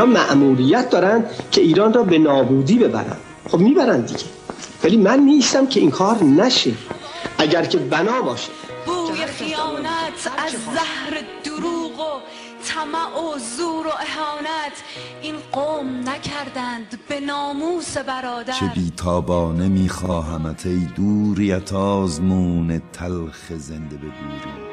اینا مأموریت دارن که ایران را به نابودی ببرن خب می‌برن دیگه. ولی من نیستم که این کار نشه. اگر که بنا باشه. بوی خیانت از زهر دروغ و طمع و زور و اهانت. این قوم نکردند به ناموس برادر. چه بیتابانه میخواهمت ای دوریت آزمون تلخ زنده بگوری.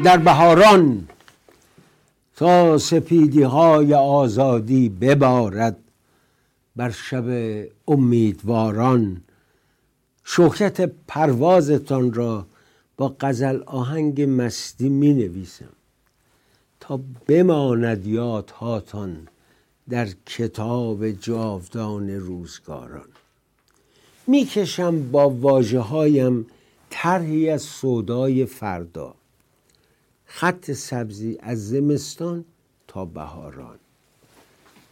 در بهاران تا سپیدی های آزادی ببارد بر شب امیدواران. شوکت پروازتان را با غزل آهنگ مستی می نویسم تا بماند یادهاتان در کتاب جاودان روزگاران. می‌کشم با واجه هایم طرحی از سودای فردا. خط سبزی از زمستان تا بهاران.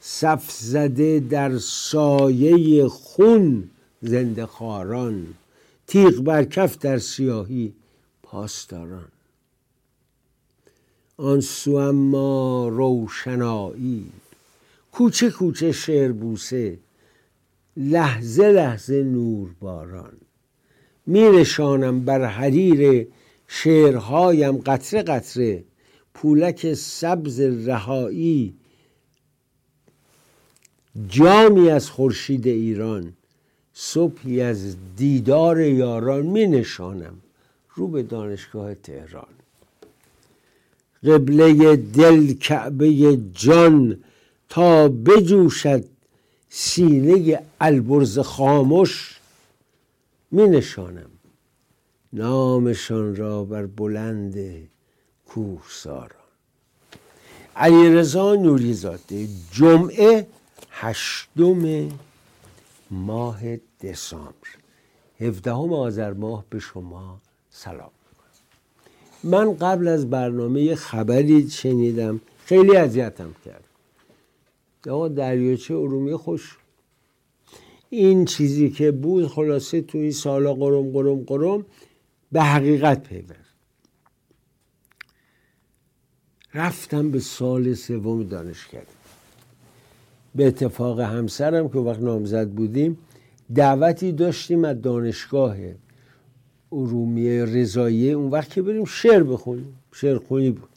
صف زده در سایه خون زنده خاران تیغ بر کف در سیاهی پاسداران. آن سو اما روشنایی. کوچه کوچه شعر بوسه لحظه لحظه نور باران می نشانم بر حریر شعرهایم قطره قطره پولک سبز رهایی جامی از خورشید ایران صبحی از دیدار یاران می نشانم رو به دانشگاه تهران. قبله دل کعبه جان تا بجوشد سینه البرز خاموش می نشانم. نامشان را بر بلند کوهساران. علیرضا نوریزاده جمعه هشتم ماه دسامبر. هفدهم آذر ماه به شما سلام من قبل از برنامه خبری شنیدم خیلی اذیتم کرد. آقا دریاچه ارومیه خوش؟ این چیزی که بود خلاصه تو این سالا قرم قرم قرم به حقیقت پیوست. رفتم به سال سوم دانشگاه به اتفاق همسرم که وقت نامزد بودیم دعوتی داشتیم از دانشگاه ارومیه رضاییه اون وقت که بریم شعر بخونیم. شعر خونی بود.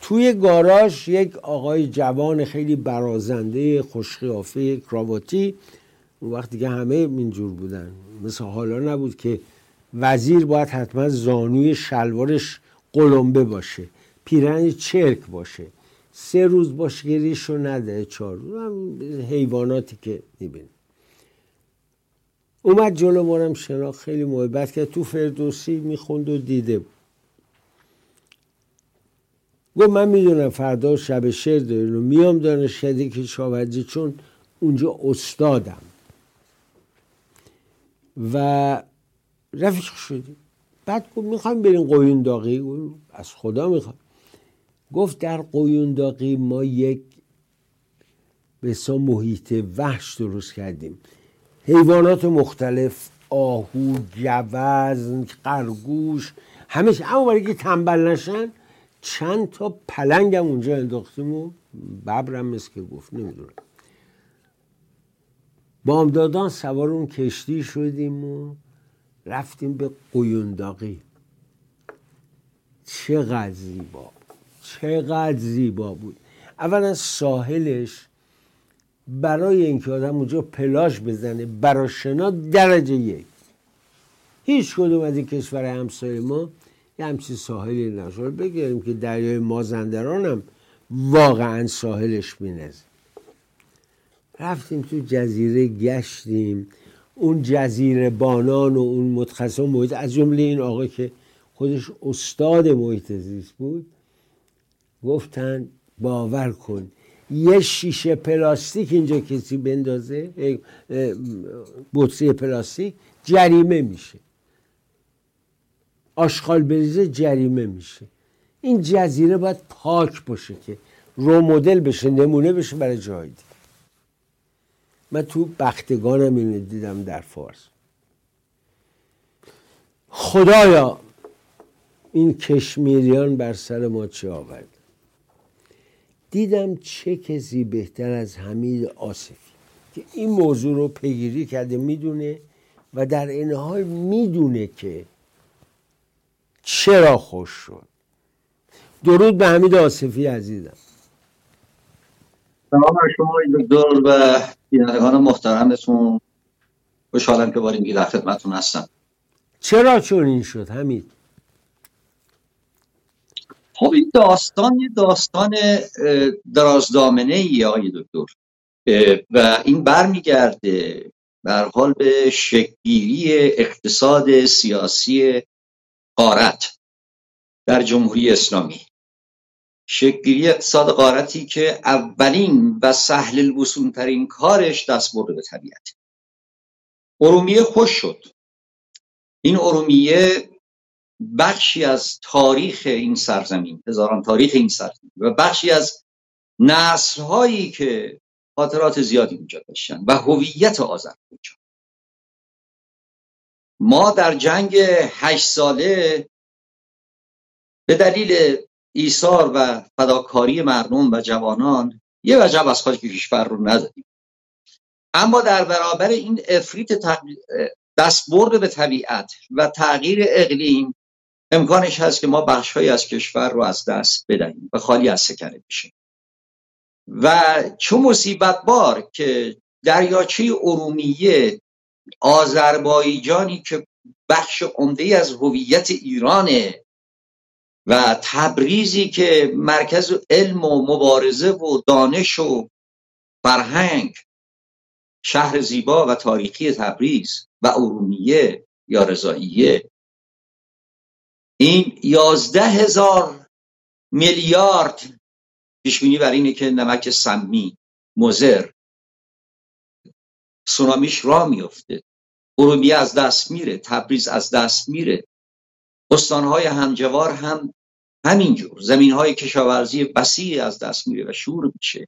توی گاراژ یک آقای جوان خیلی برازنده خوشقیافه کراواتی. اون وقت دیگه همه اینجور بودن. مثل حالا نبود که وزیر باید حتما زانوی شلوارش قلمبه باشه پیرن چرک باشه. سه روز باش رو نده چهار روز حیواناتی که می‌بینیم. اومد جلو مارم شناخت خیلی محبت که تو فردوسی می‌خوند و دیده بود. گفت من می‌دونم فردا شب شعر دارین و میام دانشکده که شاوجی چون اونجا استادم. و رفیق شدیم بعد گفت می‌خوایم بریم قویون داغی. از خدا می‌خوام. گفت در قویون داغی ما یک به محیط وحش درست کردیم. حیوانات مختلف آهو جوز قرگوش همش. اما برای که تنبل نشن چند تا پلنگم اونجا انداختیم و ببرم مثل که گفت. نمی‌دونم. بامدادان سوار اون کشتی شدیم و رفتیم به قیونداقی. چقدر زیبا. چقدر زیبا بود. اولا ساحلش برای اینکه آدم اونجا پلاژ بزنه برای شنا درجه یک. هیچ کدوم از این کشور همسایه ما یه همچین ساحلی نشد. بگیریم که دریای مازندران هم واقعا ساحلش بینزه رفتیم تو جزیره گشتیم. اون جزیره بانان و اون متخصص محیط از جمله این آقا که خودش استاد محیط زیست بود گفتن باور کن یه شیشه پلاستیک اینجا کسی بندازه بطری پلاستیک جریمه میشه. آشغال بریزه جریمه میشه. این جزیره باید پاک باشه که رو مدل بشه نمونه بشه برای جای دیگه. من تو بختگانم اینو دیدم در فارس. خدایا این کشمیریان بر سر ما چه آورد؟ دیدم چه کسی بهتر از حمید آصفی که این موضوع رو پیگیری کرده می‌دونه و در این حال می‌دونه که چرا خوش شد. درود به حمید آصفی عزیزم. سلام شما دکتر و بینندگان محترمتون. خوشحالم که بار در خدمتتون هستم. چرا چون این شد حمید؟ خب این داستان یه داستان درازدامنه ای آقای دکتر. و این برمیگرده در حال به شکگیری اقتصاد سیاسی قارت در جمهوری اسلامی. شکگیری اقتصاد قارتی که اولین و سهل الوسون ترین کارش دست برده به طبیعت. ارومیه خوش شد. این ارومیه بخشی از تاریخ این سرزمین هزاران تاریخ این سرزمین و بخشی از نسل هایی که خاطرات زیادی اونجا داشتن و هویت آذربایجان ما در جنگ هشت ساله به دلیل ایثار و فداکاری مردم و جوانان یه وجب از خاک کشور رو ندادیم اما در برابر این افریت دستبرد به طبیعت و تغییر اقلیم امکانش هست که ما بخشهایی از کشور رو از دست بدهیم و خالی از سکنه بشیم. و چون مصیبت بار که دریاچه ارومیه آذربایجانی که بخش عمده از هویت ایرانه و تبریزی که مرکز علم و مبارزه و دانش و فرهنگ شهر زیبا و تاریخی تبریز و ارومیه یا رضاییه. این یازده هزار میلیارد پیشبینی بر اینه که نمک سمی مزر سونامیش را میفته ارومیه از دست میره تبریز از دست میره. استانهای همجوار هم همینجور. زمین های کشاورزی وسیع از دست میره و شور میشه.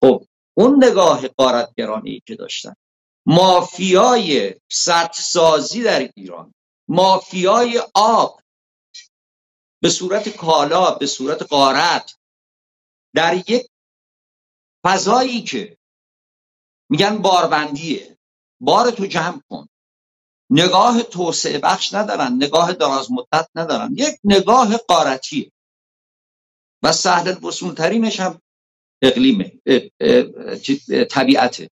خب اون نگاه قارتگرانی که داشتن. مافیای سطح در ایران مافیای آب به صورت کالا به صورت قارت در یک فضایی که میگن باربندیه بار تو جمع کن. نگاه توسعه بخش ندارن نگاه دراز مدت ندارن. یک نگاه قارتیه و سهل ترینش هم اقلیم طبیعته.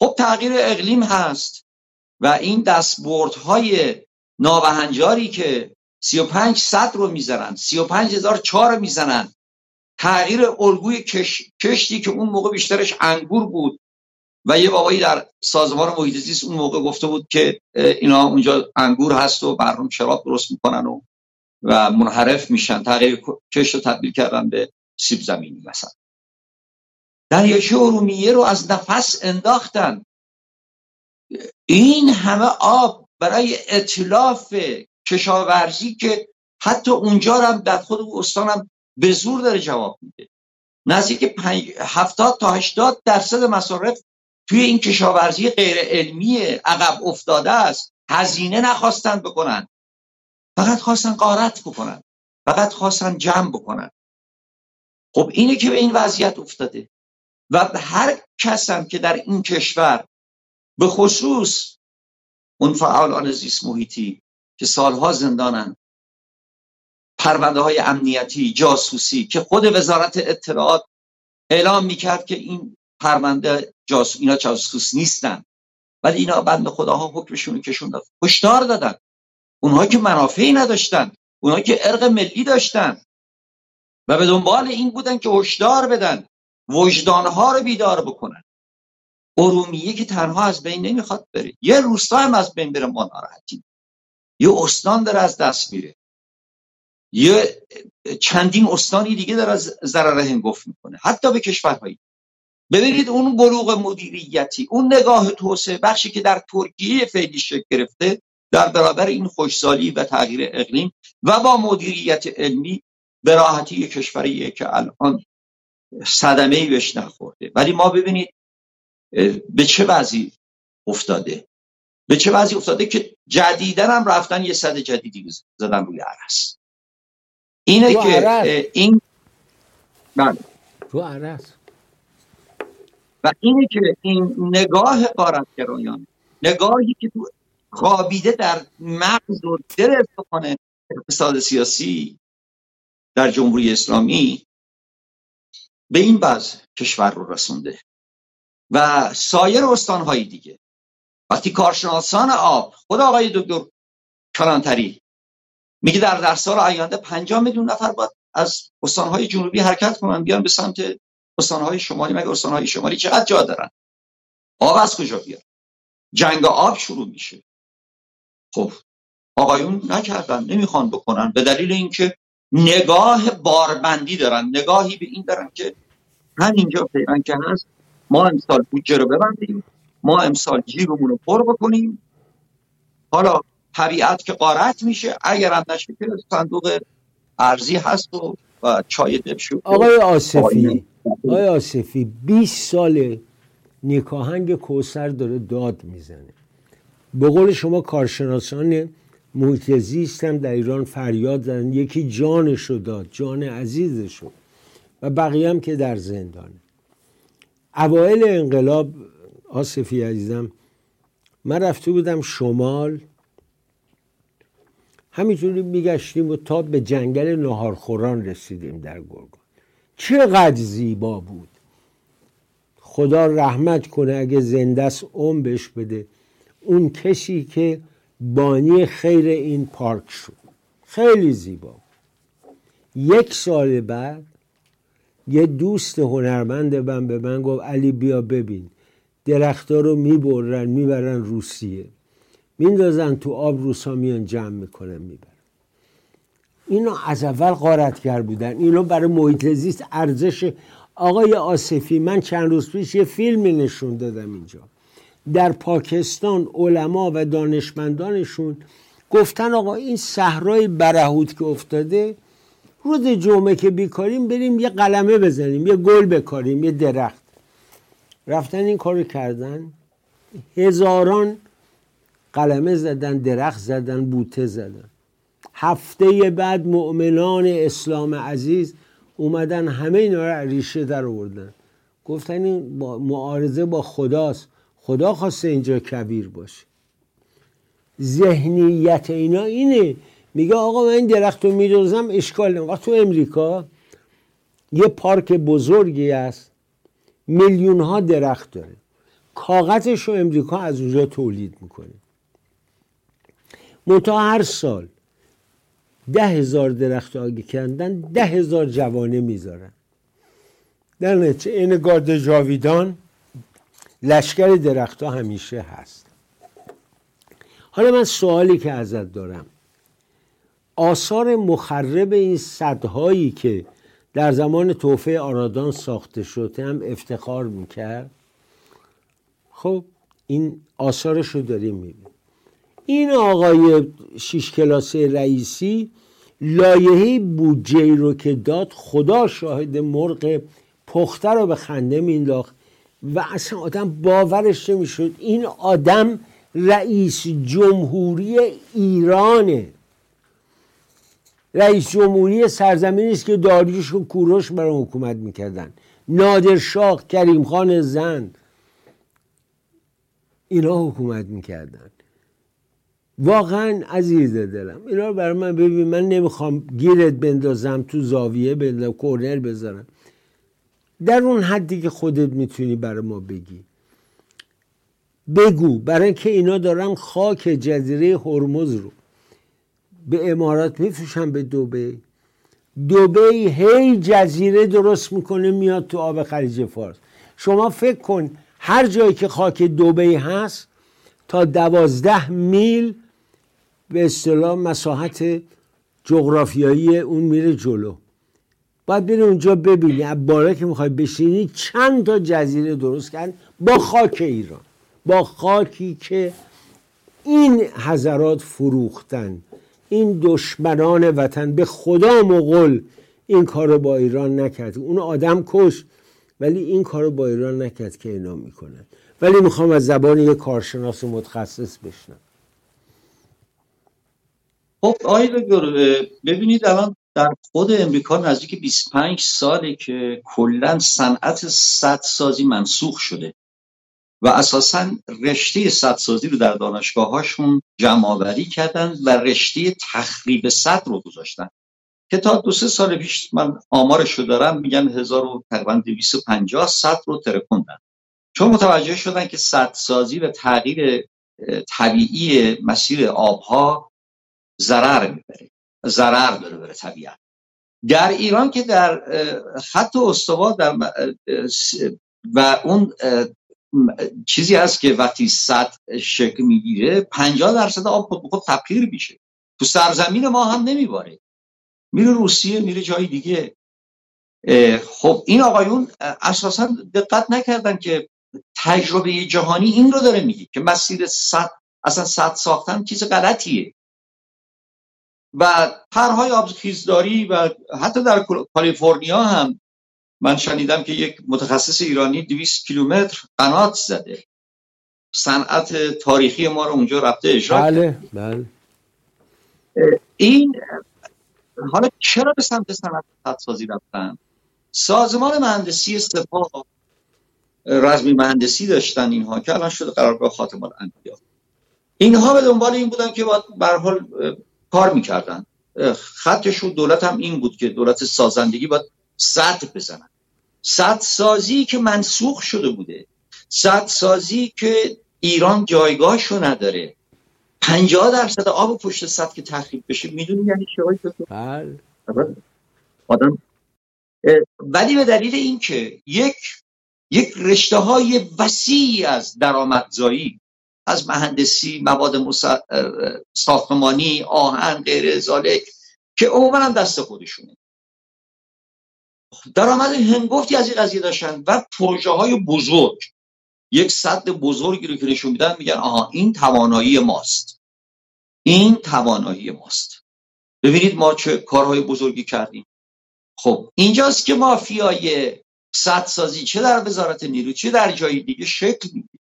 خب تغییر اقلیم هست و این دستبردهای نابهنجاری که 35 صد رو می‌زنن 35 هزار چهار رو می‌زنن. تغییر الگوی کش... کشتی که اون موقع بیشترش انگور بود و یه بابایی در سازمان محیط اون موقع گفته بود که اینا اونجا انگور هست و برنامه شراب درست می‌کنن و و منحرف میشن تغییر کشت رو تبدیل کردن به سیب زمینی مثلا. دریاچه ارومیه رو از نفس انداختن. این همه آب برای اطلاف کشاورزی که حتی اونجا هم در خود استانم به زور داره جواب میده. نزدیک هفتاد تا هشتاد درصد مصارف توی این کشاورزی غیر علمی عقب افتاده است هزینه نخواستن بکنن. فقط خواستن قارت بکنن. فقط خواستن جمع بکنن. خب اینه که به این وضعیت افتاده. و هر کسم که در این کشور به خصوص اون فعالان زیست محیطی که سالها زندانن پرونده های امنیتی جاسوسی که خود وزارت اطلاعات اعلام می‌کرد که این پرونده جاسوس اینا جاسوس نیستن. ولی اینا بند خداها حکمشون کشون داد. هشدار دادن. اونها که منافعی نداشتن. اونها که ارق ملی داشتن. و به دنبال این بودن که هشدار بدن. وجدانها رو بیدار بکنن. ارومیه که تنها از بین نمی‌خواد بره. یه روستا هم از بین بره ما ناراحتیم. یه استان داره از دست میره. یه چندین استانی دیگه داره از ضرر هنگفت می‌کنه. حتی به کشورهایی ببینید اون بلوغ مدیریتی اون نگاه توسعه بخشی که در ترکیه فعلی شکل گرفته در برابر این خوشسالی و تغییر اقلیم و با مدیریت علمی به راحتی کشوریه که الان صدمه ای بهش نخورده. ولی ما ببینید به چه وضعی افتاده؟ به چه وضعی افتاده که جدیدن هم رفتن یه صد جدیدی زدن روی عرس. اینه که این بله. تو عرس. و اینه که این نگاه قارتگرایان نگاهی که تو خوابیده در مغز و دل کنه اقتصاد سیاسی در جمهوری اسلامی به این بعض کشور رو رسونده. و سایر استانهای دیگه. وقتی کارشناسان آب خود آقای دکتر کلانتری میگه در در سال آینده 50 میلیون نفر باید از استانهای جنوبی حرکت کنن بیان به سمت استانهای شمالی مگه استانهای شمالی چقدر جا دارن؟ آب از کجا بیاد؟ جنگ آب شروع میشه. خب آقایون نکردن نمی‌خوان بکنن به دلیل اینکه نگاه باربندی دارن نگاهی به این دارن که همینجا فعلا که هست ما امسال بودجه رو ببندیم ما امسال جیبمون رو پر بکنیم. حالا طبیعت که قارت میشه اگر هم نشه که صندوق ارزی هست و, و چای دبشو آقای آصفی آقای آصفی 20 سال نیکاهنگ کوسر داره داد می‌زنه؟ به قول شما کارشناسان محیط هم در ایران فریاد زدن یکی جانشو داد جان عزیزشو و بقیه هم که در زندانه اوایل انقلاب آصفی عزیزم من رفته بودم شمال همینجوری میگشتیم و تا به جنگل نهارخوران رسیدیم در گرگان. چقدر زیبا بود. خدا رحمت کنه اگه زندست اون بهش بده. اون کسی که بانی خیر این پارک شد. خیلی زیبا یک سال بعد یه دوست هنرمند من به من گفت علی بیا ببین. درختها رو می‌برن می‌برن روسیه. میندازن تو آب روسا میان جمع می‌کنن می‌برن. اینا از اول غارتگر بودن. اینا برای محیط زیست ارزش آقای آصفی من چند روز پیش یه فیلمی نشون دادم اینجا. در پاکستان علما و دانشمندانشون گفتن آقا این صحرای برهود که افتاده روز جمعه که بیکاریم بریم یه قلمه بزنیم یه گل بکاریم یه درخت. رفتن این کارو کردن. هزاران قلمه زدن درخت زدن بوته زدن. هفته بعد مؤمنان اسلام عزیز اومدن همه اینا رو ریشه در آوردن. گفتن این با معارضه با خداست. خدا خواسته اینجا کبیر باشه. ذهنیت اینا اینه. میگه آقا من این درخت رو میدوزم اشکال نمیگه تو امریکا یه پارک بزرگی است میلیون ها درخت داره. کاغذش رو امریکا از اونجا تولید می‌کنه. متا هر سال ده هزار درخت آگه کردن ده هزار جوانه می‌ذارن. در نتیجه این گارد جاویدان لشکر درخت ها همیشه هست. حالا من سوالی که ازت دارم. آثار مخرب این صدهایی که در زمان توفه آرادان ساخته شده هم افتخار می‌کرد؟ خب این آثارش رو داریم می‌بینیم. این آقای شیش کلاسه رئیسی لایحه بودجه رو که داد خدا شاهد مرغ پخته رو به خنده مینداخت و اصلا آدم باورش نمی‌شد. این آدم رئیس جمهوری ایرانه. رئیس جمهوری سرزمینی است که داریوش و کوروش برای حکومت می‌کردن. نادرشاه کریم خان زن اینا حکومت می‌کردن. واقعا عزیز دلم. اینا رو برای من ببین من نمی‌خوام گیرت بندازم تو زاویه بندازم کورنر بذارم. در اون حدی که خودت می‌تونی برای ما بگی. بگو برای اینکه اینا دارن خاک جزیره هرمز رو به امارات میفروشن به دوبه. دوبه هی جزیره درست می‌کنه میاد تو آب خلیج فارس. شما فکر کن هر جایی که خاک دوبی هست تا دوازده میل به اصطلاح مساحت جغرافیایی اون میره جلو. باید بری اونجا ببینی از بالا که می‌خوای بشینی چند تا جزیره درست کردن با خاک ایران. با خاکی که این حضرات فروختن. این دشمنان وطن. به خدا مغل این کار رو با ایران نکرد. اون آدم کش ولی این کار رو با ایران نکرد که اینا می‌کنن ولی می‌خوام از زبان یک کارشناس متخصص بشنم خب آقای ببینید الان در خود امریکا نزدیک 25 ساله که کلا صنعت سدسازی منسوخ شده و اساسا رشته سدسازی رو در دانشگاه هاشون کردن و رشته تخریب سد رو گذاشتن که تا دو سه سال پیش من آمارش رو دارم میگن 1250 صد رو ترکوندن. چون متوجه شدن که سدسازی و تغییر طبیعی مسیر آبها ضرر می‌بره ضرر داره بره طبیعت. در ایران که در خط استوا در و اون چیزی هست که وقتی صد شکل می‌گیره 50 درصد آب خود خود تبخیر میشه. تو سرزمین ما هم نمیباره. میره روسیه میره جای دیگه. خب این آقایون اساسا دقت نکردن که تجربه جهانی این رو داره میگه که مسیر صد اصلا صد ساختن چیز غلطیه. و طرحهای آبخیزداری و حتی در کالیفرنیا هم من شنیدم که یک متخصص ایرانی 200 کیلومتر قنات زده. صنعت تاریخی ما رو اونجا رفته اجرا بله بله. این حالا چرا به سمت صنعت سازی رفتن؟ سازمان مهندسی سپاه رزمی مهندسی داشتن اینها که الان شده قرارگاه خاتم الانبیا اینها به دنبال این بودن که باید به حال کار می‌کردن. خطشون دولت هم این بود که دولت سازندگی باید سطح بزنن. سطح سازی که منسوخ شده بوده. سطح سازی که ایران جایگاهشو نداره. پنجاه درصد آب پشت سطح که تخریب بشه می‌دونی یعنی چه بله. آدم ولی به دلیل اینکه یک یک رشته های وسیعی از درآمدزایی از مهندسی مواد ساختمانی آهن غیر زالک که عموما دست خودشونه. درآمد هنگفتی از این قضیه داشتن و پروژه های بزرگ یک صد بزرگی رو که نشون میدن میگن آها این توانایی ماست. این توانایی ماست. ببینید ما چه کارهای بزرگی کردیم. خب اینجاست که مافیای سازی چه در وزارت نیرو چه در جای دیگه شکل می‌گیره.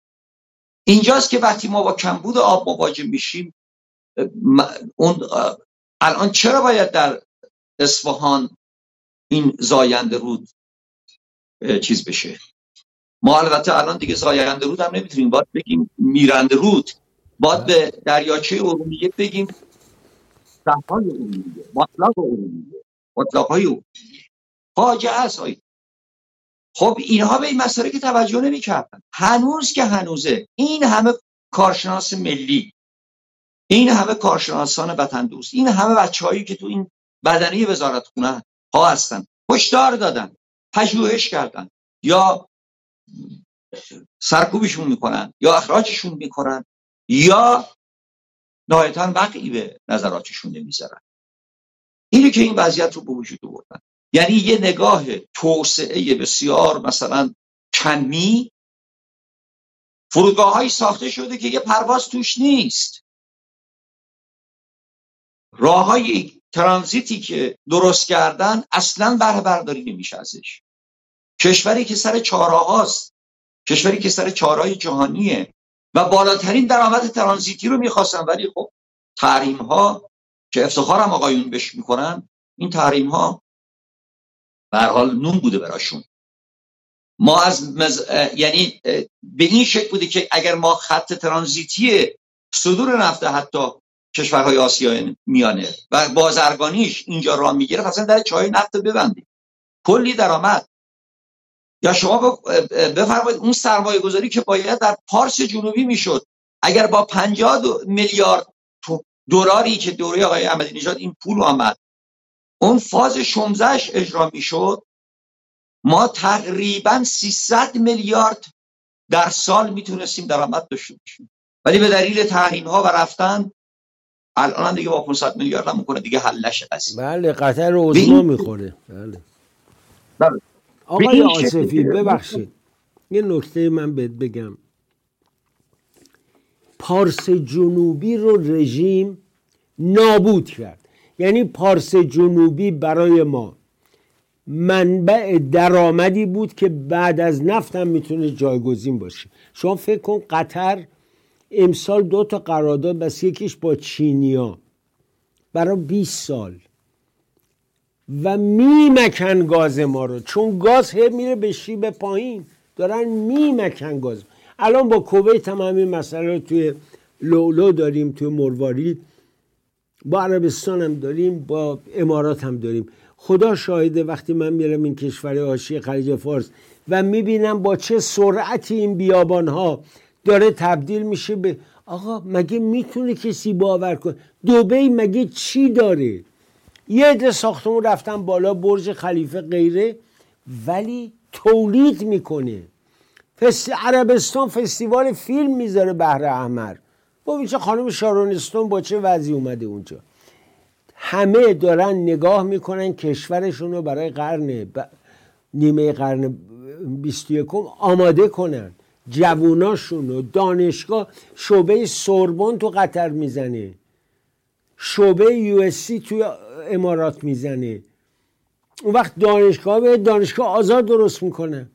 اینجاست که وقتی ما با کمبود آب مواجه میشیم اون الان چرا باید در اصفهان این زاینده رود چیز بشه؟ ما البته الان دیگه زاینده رود هم نمی‌تونیم. باید بگیم میرنده رود. باید به دریاچه ارومیه بگیم صحرای ارومیه مطلق ارومیه مطلق های ارومیه. فاجعه است. خب اینها به این مسئله که توجه نمی‌کردن. هنوز که هنوزه. این همه کارشناس ملی. این همه کارشناسان وطن دوست این همه بچههایی که تو این بدنه وزارت خونه ها هستن. هشدار دادن. پژوهش کردن. یا سرکوبشون می‌کنن. یا اخراجشون می‌کنن. یا نهایتا وقعی به نظراتشون نمی‌ذارن. اینی که این وضعیت رو به وجود آوردن. یعنی یه نگاه توسعه بسیار مثلا کمی. فرودگاه ساخته شده که یه پرواز توش نیست. راه های ترانزیتی که درست کردن اصلا بره برداری نمیشه ازش. کشوری که سر چهارراه هاست کشوری که سر چهارراه جهانیه و بالاترین درآمد ترانزیتی رو می‌خواستن. ولی خب تحریم ها که افتخارم آقایون بش می‌کنن این تحریم ها به حال نون بوده براشون. ما از یعنی به این شکل بوده که اگر ما خط ترانزیتی صدور نفت حتی کشورهای آسیا میانه و بازرگانیش اینجا را می‌گیره اصلا در چای نفت ببندیم. کلی درآمد. یا شما بفرمایید اون سرمایه گذاری که باید در پارس جنوبی می‌شد اگر با 50 میلیارد دلاری که دوره آقای احمدی نژاد این پول آمد اون فاز شمزش اجرا می‌شد؟ ما تقریبا 300 میلیارد در سال می‌تونستیم درآمد داشته باشیم. ولی به دلیل تحریم ها و رفتن الان هم دیگه با 500 میلیارد هم می‌کنه. دیگه حلش قضیه بله قطر عظما می‌خوره. بله. بله. آقای آصفی ببخشید. یه نکته من بهت بگم. پارس جنوبی رو رژیم نابود کرد. یعنی پارس جنوبی برای ما. منبع درآمدی بود که بعد از نفت هم می‌تونه جایگزین باشه. شما فکر کن قطر امسال دو تا قرارداد بس یکیش با چینیا. برای 20 سال. و میمکن گاز ما رو. چون گاز هی میره به شیب پایین. دارن میمکن گاز. الان با کویت هم همین مسئله رو توی لولو داریم توی مروارید. با عربستان هم داریم با امارات هم داریم. خدا شاهده وقتی من میرم این کشور حاشیه خلیج فارس و می‌بینم با چه سرعتی این بیابان ها داره تبدیل میشه به آقا مگه می‌تونه کسی باور کنه؟ دوبی مگه چی داره؟ یه عده ساختمون رفتن بالا برج خلیفه غیره ولی تولید می‌کنه. فست... عربستان فستیوال فیلم می‌ذاره بحر احمر. با چه خانم شارونستون با چه وضعی اومده اونجا؟ همه دارن نگاه می‌کنن کشورشون رو برای قرن ب... نیمه قرن 21 آماده کنن. جووناشون رو دانشگاه شعبه سوربن تو قطر می‌زنه. شعبه یو سی توی امارات می‌زنه. اون وقت دانشگاه به دانشگاه آزاد درست می‌کنن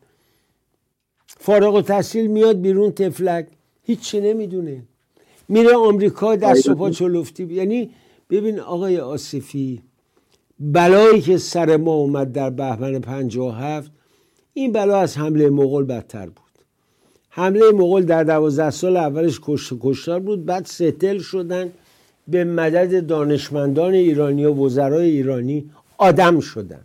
فارغ و تحصیل میاد بیرون تفلک هیچی نمی‌دونه. میره آمریکا دست و پا چلفتی یعنی ببین آقای آصفی بلایی که سر ما اومد در بهمن 57 این بلا از حمله مغول بدتر بود. حمله مغول در دوازده سال اولش کشت و کشتار بود بعد ستل شدن به مدد دانشمندان ایرانی و وزرای ایرانی آدم شدن.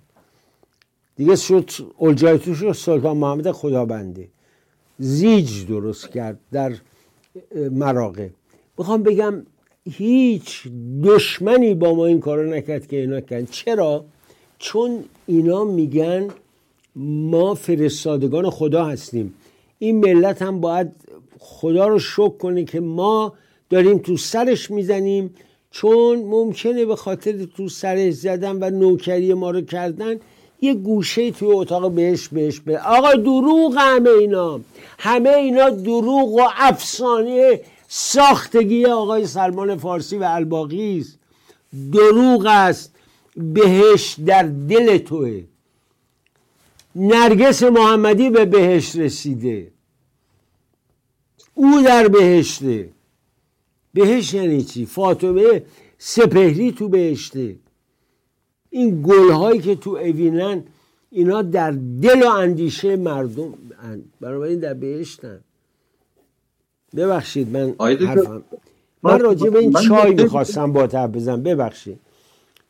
دیگه شد الجای توش و سلطان محمد خدابنده زیج درست کرد در مراقه می‌خوام بگم هیچ دشمنی با ما این کارو نکرد که اینا کردن. چرا؟ چون اینا میگن ما فرستادگان خدا هستیم. این ملت هم باید خدا رو شکر کنه که ما داریم تو سرش می‌زنیم. چون ممکنه به خاطر تو سرش زدن و نوکری ما رو کردن یه گوشه توی اتاق بهش بهش به آقا دروغ همه اینا. همه اینا دروغ و افسانه ساختگی آقای سلمان فارسی و الباقی است دروغ است بهش در دل توه. نرگس محمدی به بهشت رسیده. او در بهشته. بهشت یعنی چی؟ فاطمه سپهری تو بهشته. این گلهایی که تو اوینن اینا در دل و اندیشه مردم بنابراین در بهشتن. ببخشید من حرفم من راجع به این چای می‌خواستم با تب بزنم. ببخشید.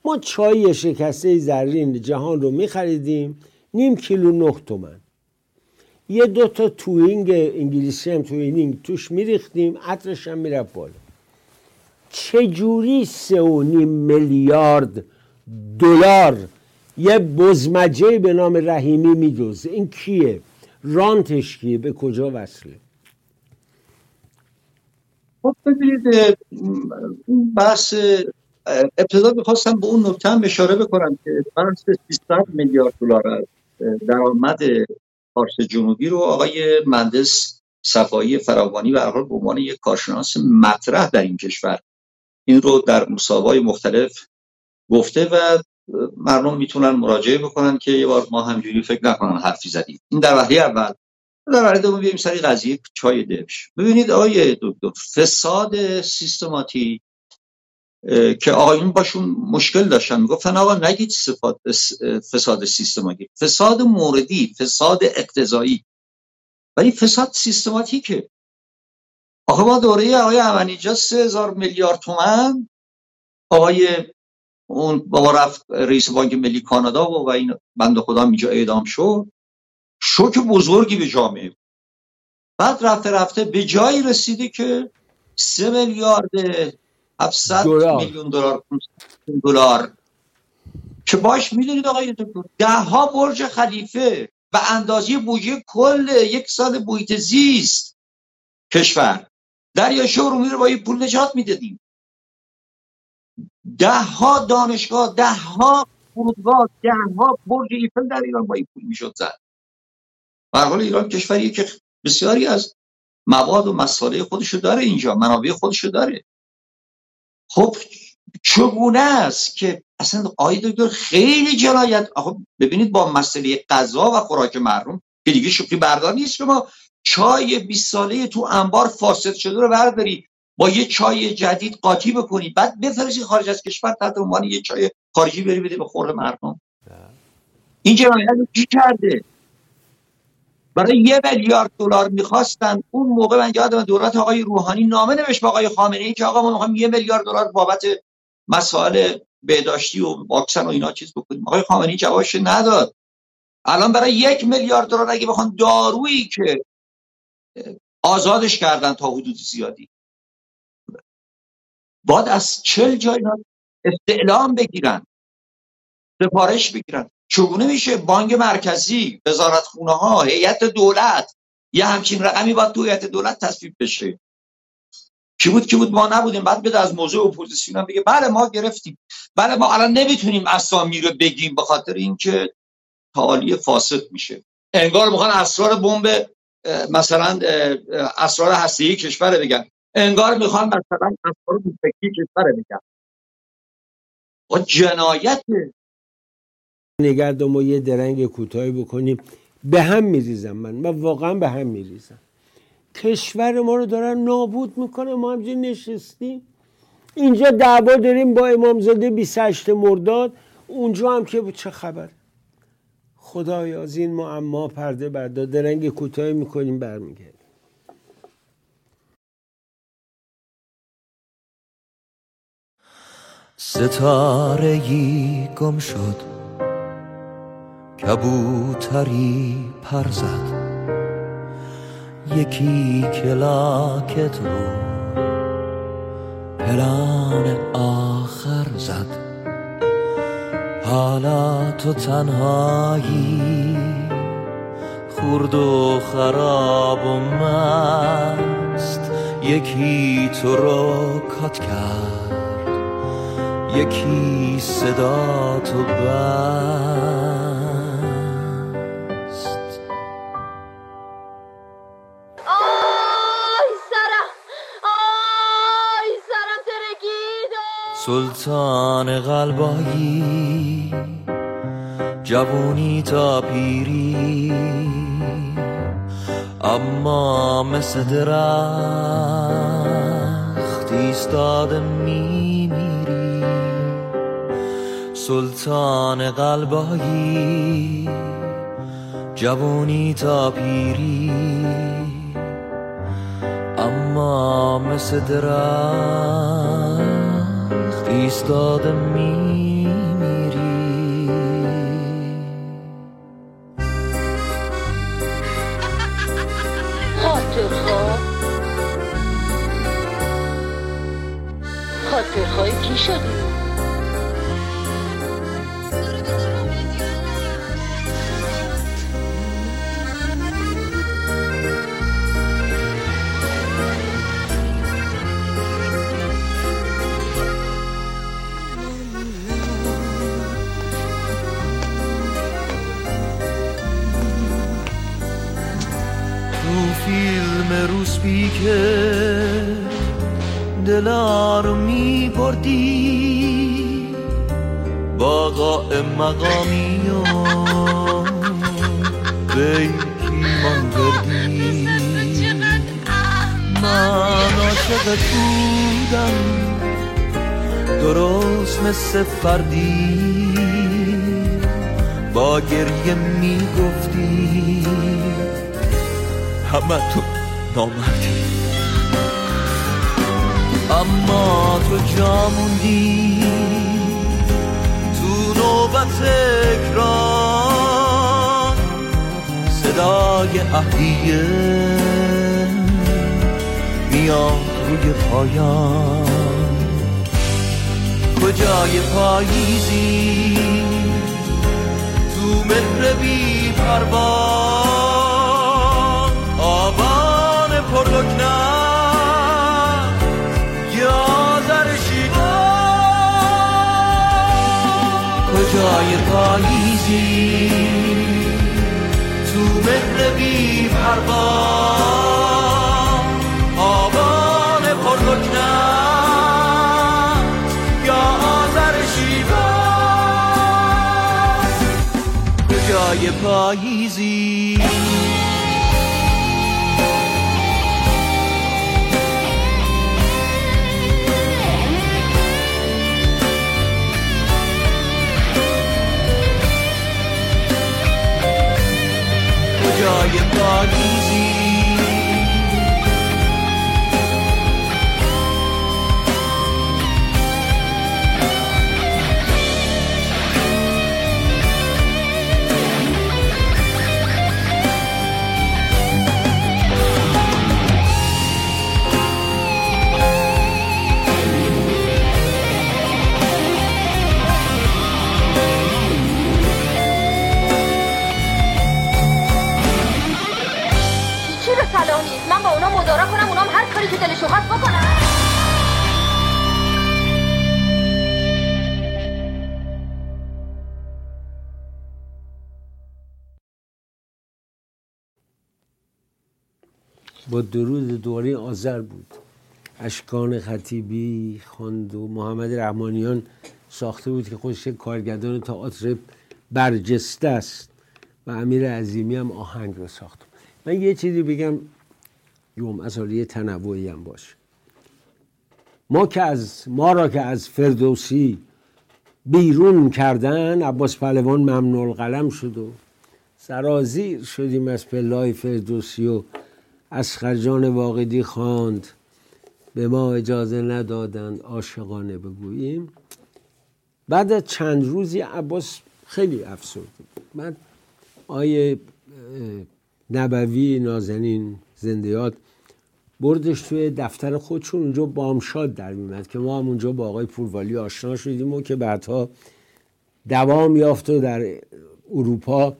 ما چای شکسته زرین جهان رو میخریدیم نیم کیلو نه تومن. یه دو تا توینگ انگلیسی هم توینگ توش میریختیم عطرش هم می‌رفت بالا. چجوری سه و نیم میلیارد دلار یه بزمجه به نام رحیمی میدوزه این کیه؟ رانتش کیه؟ به کجا وصله؟ خب ببینید اون بحث ابتدا می‌خواستم به اون نکته هم اشاره بکنم که بحث 300 میلیارد دلار درآمد فارس جنوبی رو آقای مهندس صفایی فراوانی به حال به عنوان یک کارشناس مطرح در این کشور. این رو در مصاحبه‌های مختلف گفته و مردم می‌تونن مراجعه بکنن که یه بار ما همجوری فکر نکنن حرفی زدیم. این در وحله اول. دوم بیایم سری قضیه چای دبش. ببینید آقای دکتر فساد سیستماتیک که آقایون باشون مشکل داشتن. می‌گفتن آقا نگید فساد سیستماتیک. فساد موردی فساد اقتضایی. ولی فساد سیستماتیکه. آخه ما دوره آقای امنیجا سه هزار میلیارد تومن آقای اون بابا رفت رئیس بانک ملی کانادا و, و این بند خدا اینجا اعدام شد. شوک بزرگی به جامعه بود. بعد رفته رفته به جایی رسیده که سه میلیارد 700 میلیون دلار دلار. که باش می‌دونید آقای دکتر ده ها برج خلیفه و اندازه بودجه کل یک سال بویت زیست کشور. دریاچه ارومیه رو با این پول نجات می‌دادیم. ده ها دانشگاه ده ها فرودگاه ده ها برج ایفل در ایران با این پول می‌شد زد. حال ایران کشوریه که بسیاری از مواد و مسائل خودشو داره اینجا منابع خودشو داره. خب چگونه است که اصلا آقای دکتر خیلی جنایت ببینید با مسئله غذا و خوراک محروم که دیگه شوخی بردار نیست که ما چای 20 ساله تو انبار فاسد شده رو برداری با یه چای جدید قاطی بکنی بعد بفرستی خارج از کشور تحت عنوان یه چای خارجی بری بده به خور مردم. این جنایت رو کی کرده؟ برای یه میلیارد دلار می‌خواستن اون موقع من یادم دولت آقای روحانی نامه نوشت به آقای خامنه ای که آقا ما می‌خوایم یه میلیارد دلار بابت مسائل بهداشتی و واکسن و اینا چیز بکنیم. آقای خامنه ای جوابش نداد. الان برای یک میلیارد دلار اگه بخوان دارویی که آزادش کردن تا حدود زیادی. باید از چل جای استعلام بگیرن سفارش بگیرن. چگونه میشه بانک مرکزی وزارت خونه ها هیئت دولت یه همچین رقمی باید تو هیئت دولت تصویب بشه؟ کی بود کی بود؟ ما نبودیم. بعد بده از موضوع اپوزیسیون هم بگه بله ما گرفتیم. بله ما الان نمی‌تونیم اسامی رو بگیم به خاطر اینکه تعالی فاسد میشه. انگار می‌خوان اسرار بمب مثلا اسرار هسته‌ای کشور بگن. انگار می‌خوان مثلا اسرار موسیقی کشور بگن. و جنایت نگرد ما یه درنگ کوتاهی بکنیم. به هم میریزم من. من واقعا به هم میریزم. کشور ما رو دارن نابود می‌کنه. ما همجوری نشستیم. اینجا دعوا داریم با امامزاده 28 مرداد. اونجا هم که چه خبر؟ خدایا از این معما پرده بردار درنگ کوتاهی می‌کنیم برمیگردیم. ستاره گم شد. کبوتری پر زد. یکی کلاکت رو پلان آخر زد. حالا تو تنهایی خورد و خراب و مست. یکی تو رو کات کرد. یکی صدا تو بست. سلطان قلبایی جوونی تا پیری. اما مثل درخت ایستاده میمیری. سلطان قلبایی جوونی تا پیری. اما مثل درخت ایستاده میمیری خاطر خواه خاطر خواهی کی شدی؟ که دلا رو می بردی با قائم مقامی و بیکیمان کردی من عاشقت بودم درست مثل فردی. با گریه می گفتی همه تو نامردی اما تو جا موندی تو نوبت اکران صدای اهلیه میاد روی پایان. کجای پاییزی؟ تو مهر بی پروان کجای پاییزی؟ تو مهر بی پروان آبان پرلکنت یا آذر شیراز کجای پاییزی؟ درود دوره آذر بود. اشکان خطیبی خواند و محمد رحمانیان ساخته بود که خودش کارگردان تئاتر برجسته است و امیر عظیمی هم آهنگ رو ساخت. من یه چیزی بگم یوم از تنوعی هم باشه. ما که از ما را که از فردوسی بیرون کردن عباس پهلوان ممنوع القلم شد و سرازیر شدیم از پلای فردوسی و از خرجان واقدی خواند. به ما اجازه ندادند عاشقانه بگوییم. بعد از چند روزی عباس خیلی افسرده بعد آیه نبوی نازنین زندیات بردش توی دفتر خودشون. اونجا بامشاد در میمد که ما هم اونجا با آقای پوروالی آشنا شدیم و که بعدها دوام یافت و در اروپا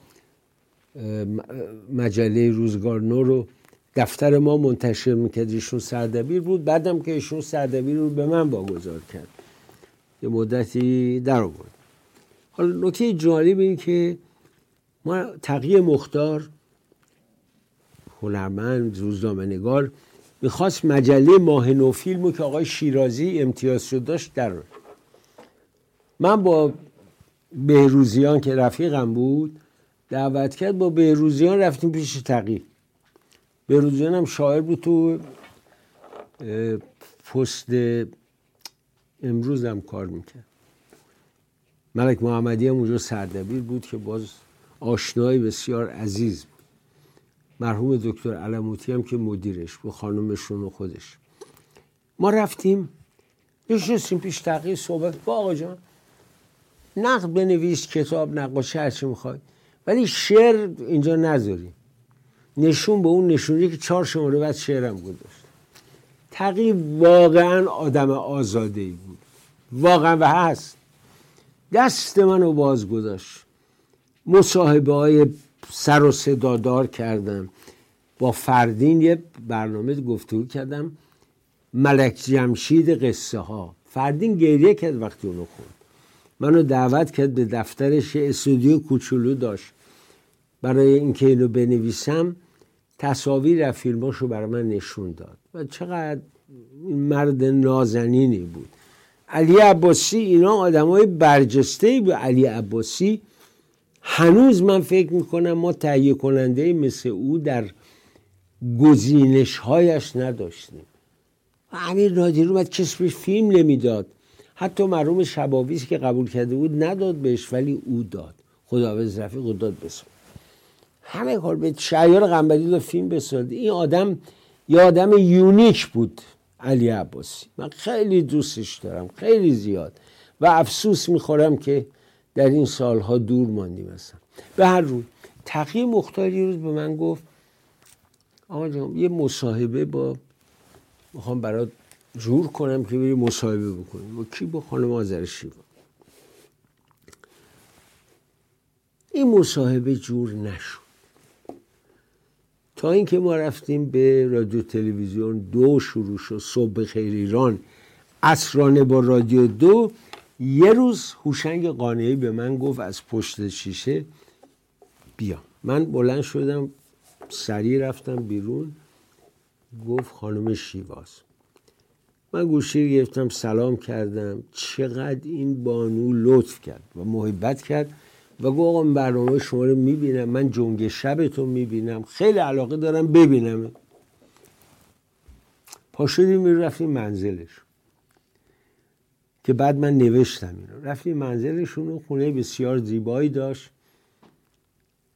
مجله روزگار نو رو دفتر ما منتشر می‌کرد ایشون سردبیر بود. بعدم که ایشون سردبیر رو به من واگذار کرد. یه مدتی در آورد. حالا نکته جالب این که ما تقیه مختار هنرمند روزنامه نگار می‌خواست مجله ماه نو فیلمو که آقای شیرازی امتیاز شد داشت در من با بهروزیان که رفیقم بود دعوت کرد با بهروزیان رفتیم پیش تقی بهروزیان هم شاعر بود تو پست امروز هم کار می‌کرد. ملک محمدی هم اونجا سردبیر بود که باز آشنایی بسیار عزیز بود. مرحوم دکتر علموتی هم که مدیرش بود خانمشون و خودش. ما رفتیم نشستیم پیش تقیه صحبت. با آقا جان نقد بنویس کتاب نقاشی هرچی می‌خوای. ولی شعر اینجا نذاری. نشون به اون نشونی که چهار شماره بعد شعرم گذاشت. تقی واقعا آدم آزاده ای بود. واقعا و هست. دست منو باز گذاشت. مصاحبه های سر و صدادار کردم. با فردین یه برنامه گفتگو کردم. ملک جمشید قصه ها فردین گریه کرد وقتی اونو خوند منو دعوت کرد به دفترش استودیو کوچولو داشت. برای اینکه اینو بنویسم تصاویر از فیلماشو برای من نشون داد. و چقدر این مرد نازنینی بود. علی عباسی اینا آدم های برجسته بود. علی عباسی هنوز من فکر می‌کنم ما تهیه کننده مثل او در گزینش هایش نداشتیم. و امیر نادری اومد کسی بهش فیلم نمی‌داد. حتی مرحوم شباویز که قبول کرده بود نداد بهش ولی او داد. خداوند رفیق داد بساد همه کار به شعیار قنبری داد فیلم بساد این آدم یه آدم یونیک بود علی عباسی. من خیلی دوستش دارم خیلی زیاد. و افسوس می‌خورم که در این سالها دور ماندیم هستم به هر روی تقیه مختاری روز به من گفت آقا جان یه مصاحبه با می‌خوام برات جور کنم که بری مصاحبه بکنیم با کی؟ با خانم آذر شیوا. این مصاحبه جور نشد. تا اینکه ما رفتیم به رادیو تلویزیون دو شروع شد صبح خیر ایران. اسرانه با رادیو دو. یه روز هوشنگ قانعی به من گفت از پشت شیشه بیا. من بلند شدم سریع رفتم بیرون. گفت خانم شیواز. من گوشی گرفتم سلام کردم. چقدر این بانو لطف کرد و محبت کرد. و گفت آقا برنامه شما رو می‌بینم من جنگ شبتون می‌بینم خیلی علاقه دارم ببینم. پا شدیم رفتیم منزلش که بعد من نوشتم اینو. رفتیم منزلشون خونه بسیار زیبایی داشت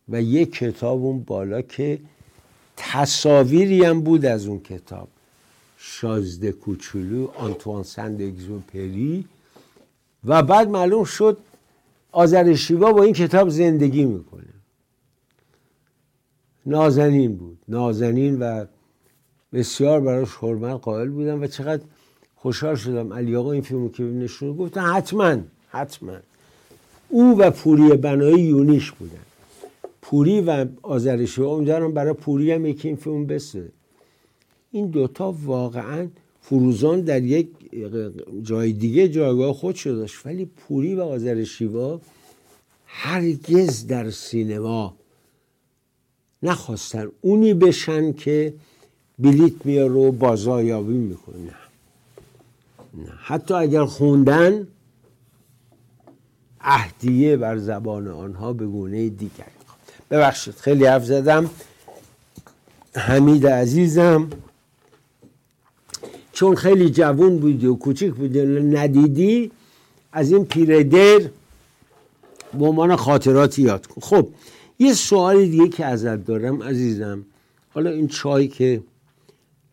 و یک کتاب اون بالا که تصاویری هم بود از اون کتاب. شازده کوچولو آنتوان سند اگزوپری و بعد معلوم شد آذر شیوا با این کتاب زندگی می‌کنه. نازنین بود. نازنین و بسیار براش حرمت قائل بودم و چقدر خوشحال شدم علی آقا این فیلمو که نشون گفتن حتما حتما. او و پوری بنایی یونیش بودن. پوری و آذرشی امیدوارم برای پوری هم یکی این فیلم بسه. این دوتا واقعا فروزان در یک جای دیگه جایگاه خود داشت. ولی پوری و آذر شیوا هرگز در سینما نخواستن اونی بشن که بلیت میاره و بازایابی می‌کنه. نه. حتی اگر خوندن اهدیه بر زبان آنها به گونه دیگر. ببخشید خیلی حرف زدم. حمید عزیزم. چون خیلی جوون بودی و کوچیک بودی ندیدی از این پیردر به عنوان خاطرات یاد کن. خب یه سوال دیگه که ازت دارم عزیزم. حالا این چای که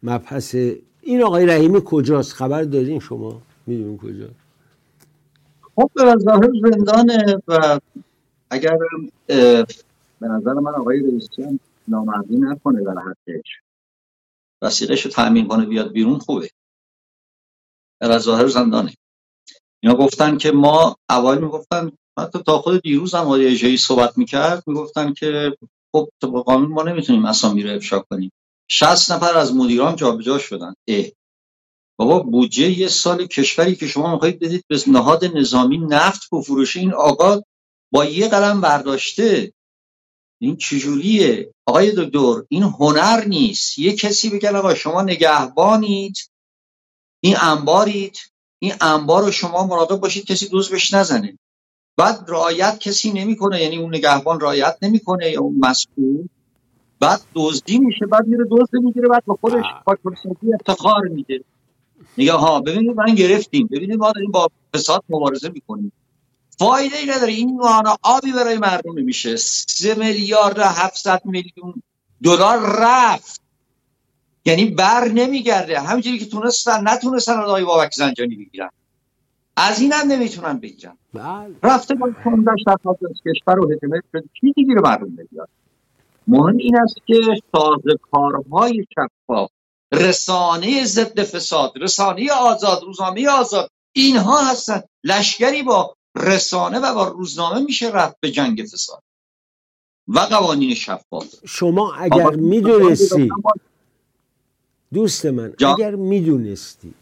مبحث این آقای رحیمی کجاست؟ خبر دارین شما؟ می‌دونین کجا؟ خب به ظاهر زندانه و اگر به نظر من آقای رئیسی هم نامردی نکنه در حدش وسیقش رو تأمین کنه بیاد بیرون خوبه. در ظاهر زندانه اینا گفتن که ما اوایل می‌گفتن حتی تا خود دیروز هم آقای صحبت می‌کرد می‌گفتن که خب طبق قانون ما نمی‌تونیم اسامی رو افشا کنیم. 60 نفر از مدیران جابجا شدن. اه. بابا بودجه یه سال کشوری که شما می‌خواید بدید به نهاد نظامی نفت بفروشه این آقا با یه قلم برداشته. این چجوریه؟ آقای دکتر این هنر نیست. یه کسی بگن آقا شما نگهبانید. این انبارید. این انبار رو شما مراقب باشید کسی دوز بهش نزنه. بعد رعایت کسی نمی‌کنه یعنی اون نگهبان رعایت نمی‌کنه یا اون مسئول. بعد دزدی میشه بعد میره دزد می‌گیره بعد به خودش پاکرسازی افتخار میده. میگه ها ببینید من گرفتیم. ببینید ما داریم با فساد مبارزه می‌کنیم. فایده ای نداره. این مانا آبی برای مردم میشه سه میلیارد هفتصد میلیون دلار رفت. یعنی بر نمیگرده. همینجوری که تونستن نتونستن آقای بابک زنجانی بگیرن. از این هم نمی‌تونن بگیرن. بله. رفته با کندش در کشور و حکمت شده کی دیگه مردم بگیرن؟ مهم این است که کارهای شفاف رسانه ضد فساد رسانه آزاد روزنامه آزاد اینها هستن. لشکری با رسانه و با روزنامه میشه رفت به جنگ فساد و قوانین شفاف. شما اگر می‌دونستی دوست من اگر می‌دونستی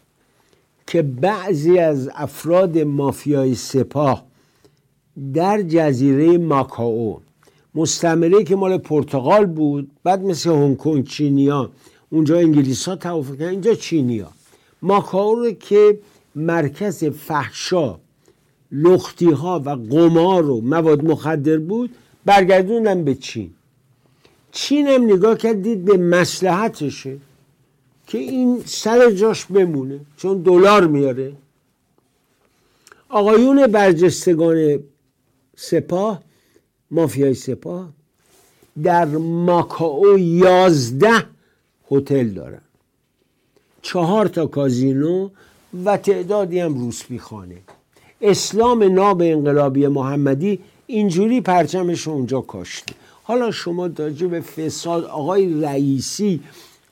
که بعضی از افراد مافیای سپاه در جزیره ماکاو مستمره که مال پرتغال بود بعد مثل هنگ کنگ چینیا اونجا انگلیس ها توافق کردن اینجا چینیا. ماکاو رو که مرکز فحشا لختی ها و قمار و مواد مخدر بود برگردوندن به چین. چین هم نگاه کردید به مسلحتشه که این سر جاش بمونه چون دلار میاره. آقایون برجستگان سپاه مافیای سپاه در ماکاو یازده هتل دارن. چهار تا کازینو و تعدادی هم روسپی خانه. اسلام ناب انقلابی محمدی اینجوری پرچمش اونجا کاشته. حالا شما داجه به فساد آقای رئیسی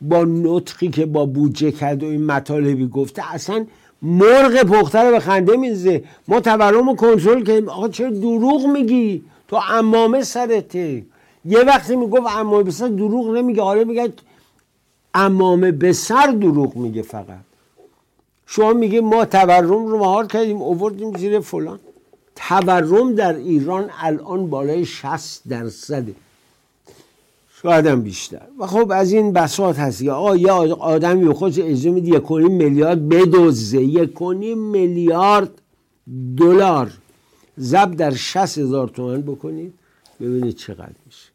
با نطقی که با بودجه کرد و این مطالبی گفته اصلا مرغ پخته رو به خنده میزه ما تورم رو کنترل کردیم. آقا چرا دروغ میگی؟ تو امامه سرته یه وقتی می‌گفت امامه به سر دروغ نمیگه حالا میگه امامه به سر دروغ میگه فقط. شما میگه ما تورم رو مهار کردیم اووردیم زیر فلان. تورم در ایران الان بالای 60 درصده. شاید هم بیشتر. و خب از این بساط هست یا آقا یه آدمی خودش اجازه میده یک میلیارد بدزه یک میلیارد دلار ضرب در 60 هزار تومن بکنید ببینید چقدر میشه.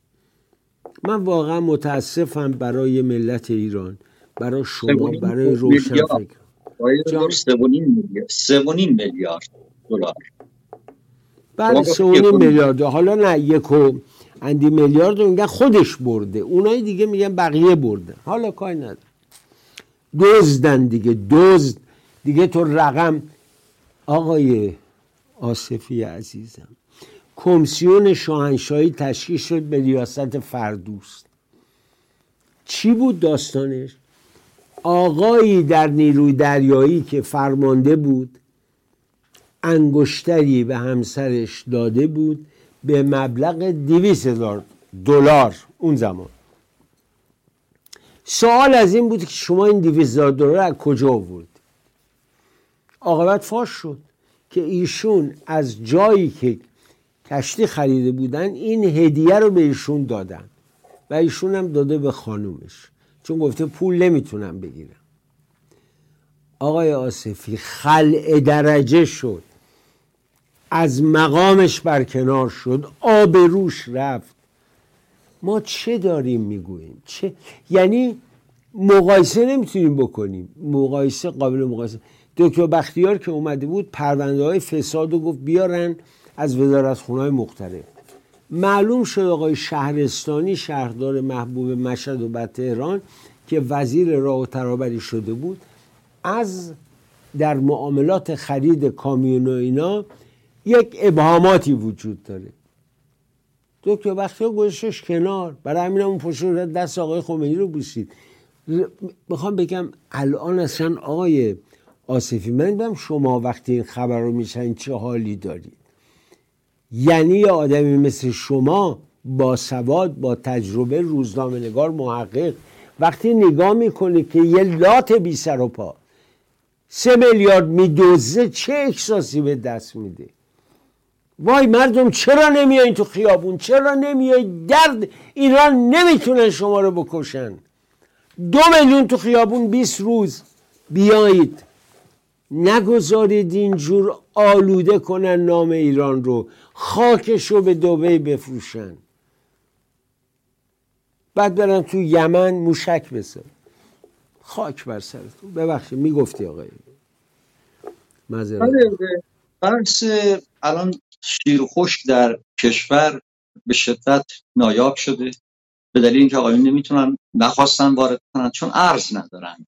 من واقعا متاسفم برای ملت ایران برای شما برای روشن جان. سه و نیم میلیارد دلار. بله سه و. میلیارد. حالا نه یک و اندی میلیارد رو میگن خودش برده. اونایی دیگه میگن بقیه برده. حالا کاری نداره دزدن دیگه دزد. دیگه تو رقم. آقای آصفی عزیزم کمیسیون شاهنشاهی تشکیل شد به ریاست فردوست. چی بود داستانش؟ آقایی در نیروی دریایی که فرمانده بود انگشتری به همسرش داده بود به مبلغ دیویس هزار دلار اون زمان. سوال از این بود که شما این دیویس هزار دلار از کجا آورد عاقبت فاش شد که ایشون از جایی که کشتی خریده بودن این هدیه رو به ایشون دادن و ایشون هم داده به خانومش. چون گفته پول نمی‌تونم بگیرم. آقای آصفی خلع درجه شد. از مقامش برکنار شد. آبروش رفت. ما چه داریم می‌گوییم؟ چه؟ یعنی مقایسه نمی‌تونیم بکنیم. مقایسه قابل مقایسه. دکتر بختیار که اومده بود پرونده های فساد رو گفت بیارن از وزارت های مختلف. معلوم شد آقای شهرستانی شهردار محبوب مشهد و بعد تهران که وزیر راه و ترابری شده بود از در معاملات خرید کامیون و اینا یک ابهاماتی وجود داره. دکتر بختیار گذاشتش کنار. برای همین اون پشت دست آقای خمینی رو بوسید. می‌خوام بگم الان اصلا آقای آصفی من بگم شما وقتی این خبر رو میشن چه حالی دارید. یعنی آدمی مثل شما با سواد با تجربه روزنامه نگار محقق وقتی نگاه می‌کنه که یه لات بی سر و پا سه میلیارد میدوزه چه احساسی به دست میده؟ وای مردم چرا نمیایین تو خیابون؟ چرا نمیایین درد! ایران نمی‌تونن شما رو بکشن. دو میلیون تو خیابون 20 روز. بیایید. نگذارید اینجور آلوده کنن نام ایران رو. خاکش رو به دوبه بفروشن. بعد برن تو یمن موشک بسن خاک بر سرتون. ببخشید می‌گفتی آقای معذرت بله، بحث الان شیر خشک در کشور به شدت نایاب شده. به دلیل اینکه آقایون نمی‌تونن نخواستن وارد کنن چون ارز ندارن.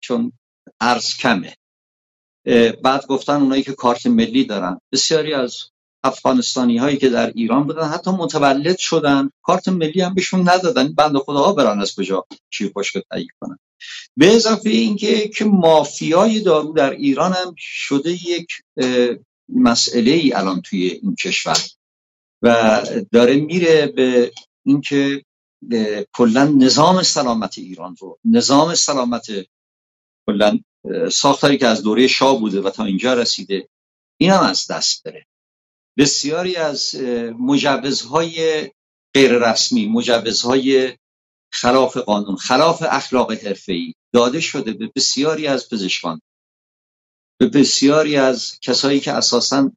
چون ارز کمه. بعد گفتن اونایی که کارت ملی دارن. بسیاری از افغانستانی هایی که در ایران بودن حتی متولد شدن. کارت ملی هم بهشون ندادن. بند خدا برن از کجا شیر خشک رو تهیه کنن. به اضافه اینکه که مافیای دارو در ایران هم شده یک مسئله ای الان توی این کشور. و داره میره به اینکه کلا نظام سلامت ایران رو نظام سلامت کلا ساختاری که از دوره شاه بوده و تا اینجا رسیده این هم از دست بره بسیاری از مجوزهای غیر رسمی مجوزهای خلاف قانون خلاف اخلاق حرفه‌ای داده شده به بسیاری از پزشکان به بسیاری از کسایی که اساسا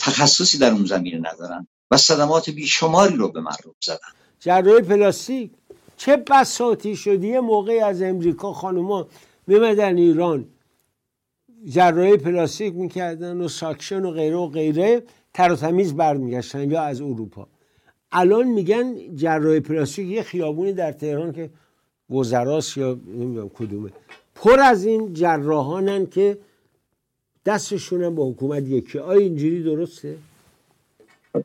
تخصصی در اون زمینه ندارن و صدمات بیشماری رو به مردم زدن. جراحی پلاستیک چه بساطی شد؟ یه موقعی از امریکا خانوما میمدن ایران جراحی پلاستیک می‌کردن و suction و غیره و غیره. تر و تمیز برمیگشتن یا از اروپا. الان میگن جراحی پلاستیک یه خیابونی در تهران که وزراست یا نمی‌دونم کدومه. پر از این جراحانن که دستشون با حکومت یکی. آیا اینجوری درسته؟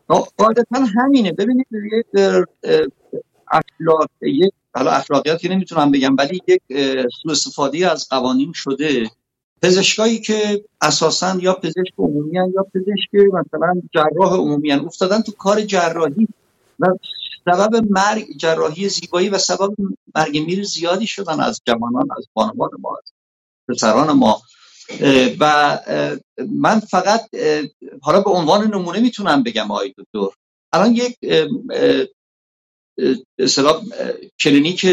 قاعدتا همینه. ببینید یک اخلاق یک حالا اخلاقیات که نمی‌تونم بگم ولی یک سوء استفاده از قوانین شده. پزشکایی که اساسا یا پزشک عمومی یا پزشک مثلا جراح عمومی افتادن تو کار جراحی و سبب مرگ جراحی زیبایی و سبب مرگ و میر زیادی شدن از جوانان از بانوان ما از پسران ما. و من فقط حالا به عنوان نمونه می‌تونم بگم آقای دکتر. الان یک اصطلاح، کلینیک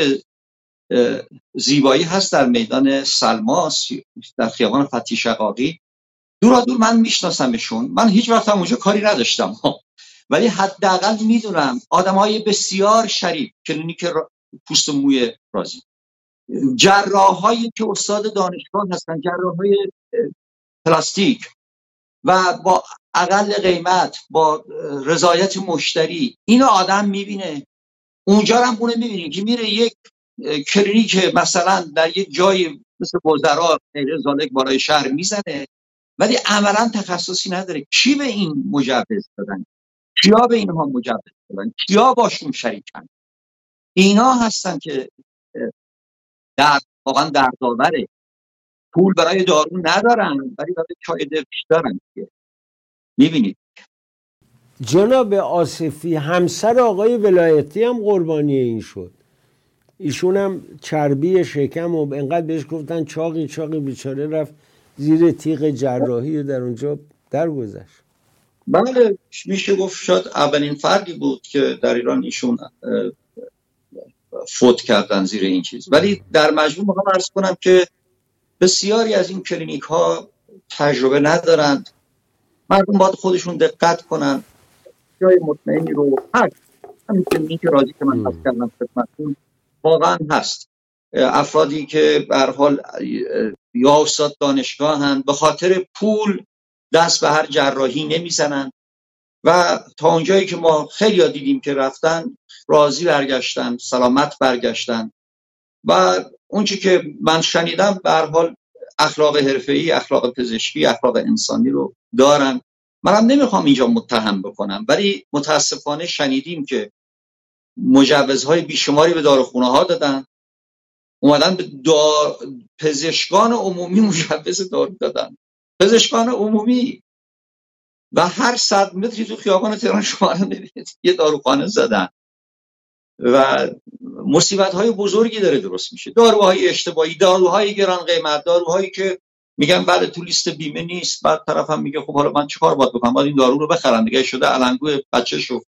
زیبایی هست در میدان سلماس در خیابان فتحی شقاقی. دورا دور من میشناسمشون. من هیچ وقت هم اونجا کاری نداشتم. ولی حداقل می‌دونم آدم های بسیار شریف کلینیک پوست و موی رازی. جراح هایی که استاد دانشگاه هستن جراح های پلاستیک و با اقل قیمت با رضایت مشتری اینو آدم می‌بینه. اونجا هم اونه می‌بینی که میره یک کلینیک مثلا در یک جایی مثل وزرا غیر ذالک بالای شهر می‌زنه ولی عملا تخصصی نداره. کی به این مجوز دادن؟ کیا به اینها مجوز دادن؟ کیا باشون شریکن؟ اینا هستن که در واقعا دردآوره. پول برای دارو ندارن ولی برای چای دلش دارن می‌بینید؟ جناب آصفی همسر آقای ولایتی هم قربانی این شد. ایشون هم چربی شکم و انقدر بهش گفتن چاقی چاقی بیچاره رفت زیر تیغ جراحی و در اونجا درگذشت. بله میشه گفت شاید اولین فردی بود که در ایران ایشون فوت کردن زیر این چیز. ولی در مجموع می‌خوام عرض کنم که بسیاری از این کلینیک ها تجربه ندارند. مردم باید خودشون دقت کنن. جای مطمئنی رو هست همین کلینیک رازی که من عرض کردم خدمتتون واقعا هست. افرادی که به حال یا استاد دانشگاه به خاطر پول دست به هر جراحی نمی‌زنن. و تا اونجایی که ما خیلی دیدیم که رفتن راضی برگشتن سلامت برگشتن. و اون چی که من شنیدم به حال اخلاق حرفه‌ای اخلاق پزشکی اخلاق انسانی رو دارن. منم نمی‌خوام اینجا متهم بکنم ولی متاسفانه شنیدیم که مجوزهای بیشماری به داروخونه ها دادن. اومدن به دا... پزشکان عمومی مجوز دارو دادن. پزشکان عمومی. و هر صد متری تو خیابان تهران شما رو می‌بینید یه داروخانه زدن. و مصیبت های بزرگی داره درست میشه. داروهای اشتباهی داروهای گران قیمت داروهایی که میگن بله تو لیست بیمه نیست بعد طرف هم میگه خب حالا من چیکار باید بکنم؟ باید این دارو رو بخرم. دیگه شده علنگو بچه شد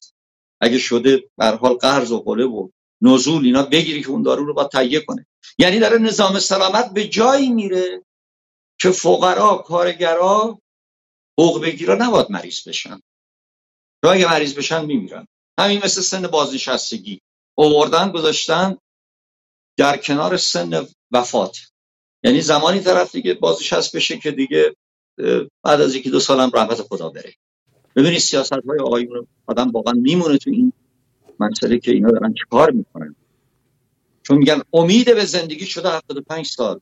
اگه شده به حال قرض و قله و نزول اینا بگیری که اون دارو رو باید تهیه کنه. یعنی داره نظام سلامت به جایی میره که فقرا کارگرا حقوق بگیرا نباید مریض بشن. چون اگه مریض بشن میمیرن. همین مثل سن بازنشستگی. اووردن گذاشتن در کنار سن وفات. یعنی زمانی طرف دیگه بازنشست بشه که دیگه بعد از یکی دو سالم رحمت خدا بره. ببینید سیاست های آقایون آدم واقعا میمونه تو این مسئله که اینا دارن چیکار می‌کنن. چون میگن امید به زندگی شده 75 سال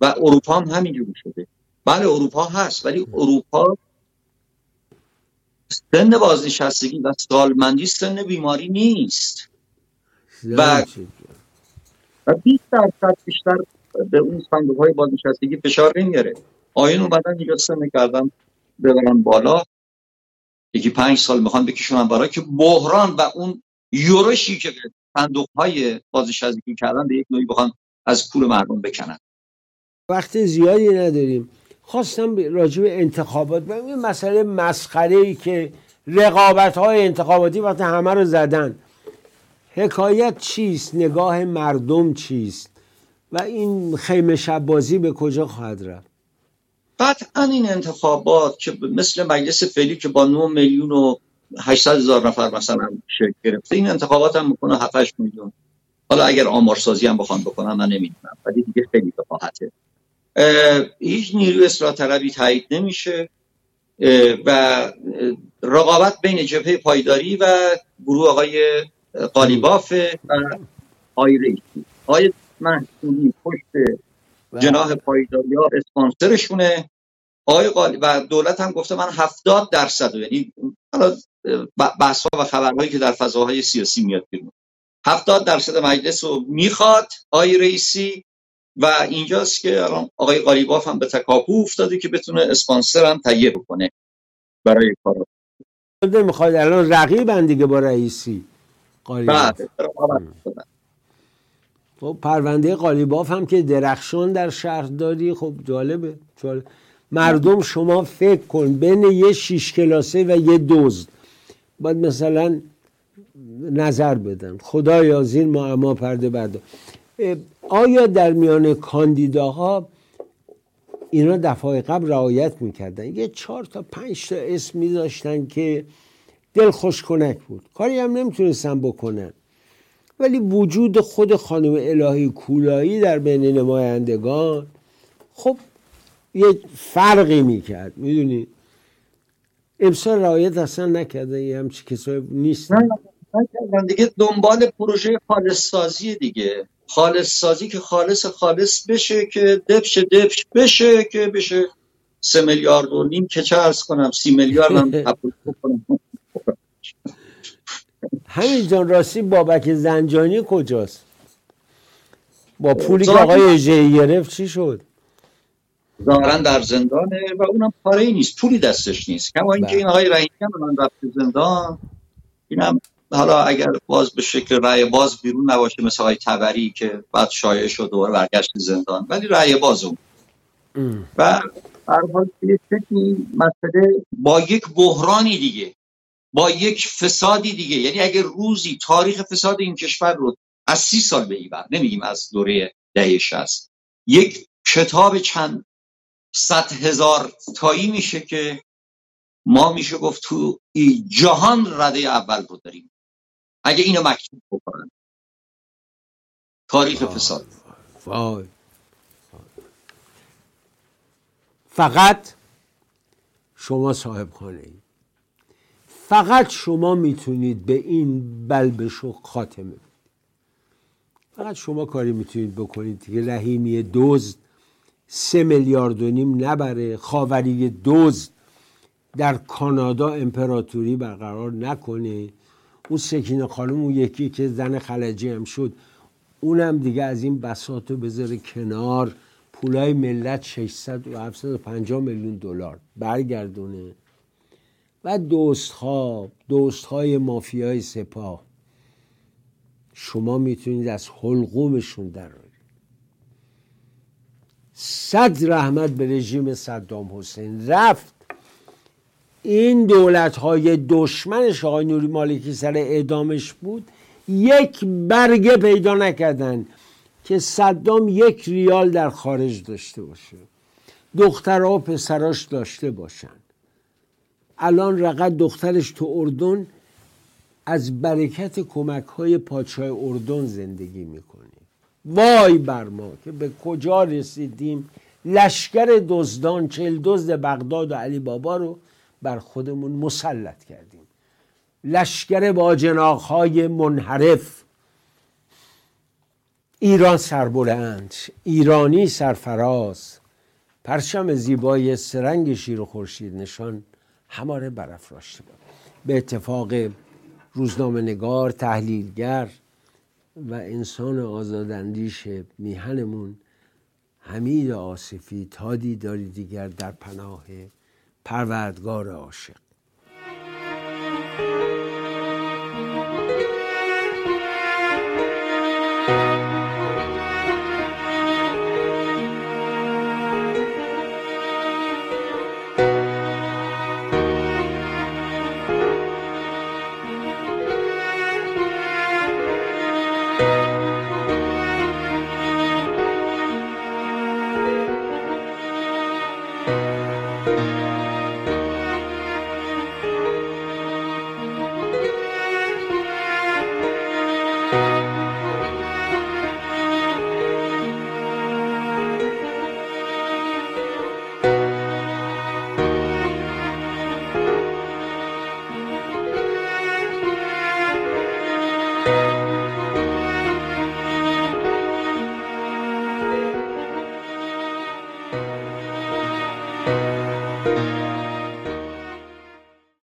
و اروپا هم همینجوری شده. بله اروپا هست ولی اروپا سن بازنشستگی و سالمندی سن بیماری نیست. و و 20 درصد بیشتر به اون صندوق های بازنشستگی فشار نمیاره آیون اومدن اینجا سن کردن ببرن بالا. یکی پنج سال می‌خوان بکشونن بالا که بحران و اون یورشی که صندوق های بازنشستگی کردن به یک نوعی بخوان از پول مردم بکنن. وقت زیادی نداریم. خواستم راجع به انتخابات و این مسئله مسخره ای که رقابت های انتخاباتی وقتی همه رو زدن. حکایت چیست؟ نگاه مردم چیست؟ و این خیمه شب بازی به کجا خواهد رفت؟ قطعا این انتخابات که مثل مجلس فعلی که با 9 میلیون و 800 هزار نفر مثلا شکل گرفته این انتخابات هم می‌کنه 7 8 میلیون. حالا اگر آمارسازی هم بخوان بکنم من نمی‌دونم. ولی دیگه خیلی بقاحته هیچ نیروی اصلاح طلبی تایید نمیشه. و رقابت بین جبهه پایداری و گروه آقای قالیباف و آقای رئیسی. آقای محسومی پشت جناح پایداری ها اسپانسرشونه. آقای قالی و دولت هم گفته من 70 درصد یعنی حالا بحث ها و خبرهایی که در فضاهای سیاسی میاد بیرون. 70 درصد مجلس رو می‌خواد آقای رئیسی و اینجاست که الان آقای قالیباف هم به تکاپو افتاده که بتونه اسپانسر هم تهیه بکنه برای کار. نمی‌خواد الان رقیبن دیگه با رئیسی قالیباف بله. خب پرونده قالیباف هم که درخشان در شهرداری خب جالبه. جالب. مردم شما فکر کن بین یه شیش کلاسه و یه دزد باید مثلا نظر بدن. خدایا از این معما پرده بردار. اه، آیا در میان کاندیداها اینا دفعه قبل رعایت می‌کردن؟ یه چهار تا پنج تا اسم میذاشتن که دل خوش کنک بود. کاری هم نمی‌تونستن بکنن. ولی وجود خود خانم الهی کولایی در بین نمایندگان خب یه فرقی می‌کرد می‌دونی؟ امسال رعایت اصلا نکرده یه همچی کسایی نیست. نه نکردن دیگه دنبال پروژه خالص سازی دیگه. خالص سازی که خالص خالص بشه که دبش دبش بشه که بشه سه میلیارد و نیم که چه ارز کنم سی میلیارد هم همین جان راستی بابک زنجانی کجاست؟ با پولی که آقای اژه‌ای گرفت چی شد؟ ظاهرا در زندانه و اونم پاره ای نیست پولی دستش نیست. کما اینکه بله. این آقای رحیمی هم من رفته زندان اینم حالا اگر باز به شکل رأی باز بیرون نباشه مثل آقای تبری که بعد شایع شد دوباره برگشت زندان ولی رأی باز اون. و هر حال یه شکلی مسئله با یک بحرانی دیگه با یک فسادی دیگه. یعنی اگر روزی تاریخ فساد این کشور رو از سی سال به این نمیگیم از دوره دهه شست یک کتاب چند صد هزار تایی میشه که ما میشه گفت تو ای جهان رده اول رو داریم. اگه اینو مکتوب بکنن. تاریخ فساد. وای. فقط شما صاحب خانه ای فقط شما می‌تونید به این بلبشو خاتمه بدید. فقط شما کاری می‌تونید بکنید که رحیمی دزد سه میلیارد و نیم نبره. خاوری دزد در کانادا امپراتوری برقرار نکنه. اون سکینه خانم اون یکی که زن خلجی هم شد اونم دیگه از این بساط رو بذاره کنار. پولای ملت 600 و 750 میلیون دلار برگردونه. و دوست ها دوست های مافیای سپاه. شما می‌تونید از حلقومشون درارید صد رحمت به رژیم صدام حسین رفت. این دولت های دشمنش آقای نوری مالکی سر اعدامش بود. یک برگه پیدا نکردن که صدام یک ریال در خارج داشته باشه. دخترها و پسراش داشته باشن. الان رقد دخترش تو اردن از برکت کمک های پادشاه اردن زندگی می‌کنه. وای بر ما که به کجا رسیدیم. لشکر دزدان چل دزد بغداد و علی بابا رو بر خودمون مسلط کردیم. لشکر با جناخهای منحرف. ایران سربلند ایرانی سرفراز. پرچم زیبای سرنگ شیر و خورشید نشان هماره برافراشته بود. به اتفاق روزنامه نگار تحلیلگر و انسان آزاداندیش میهنمون حمید آصفی تا دیداری دیگر در پناه پروردگار عاشق.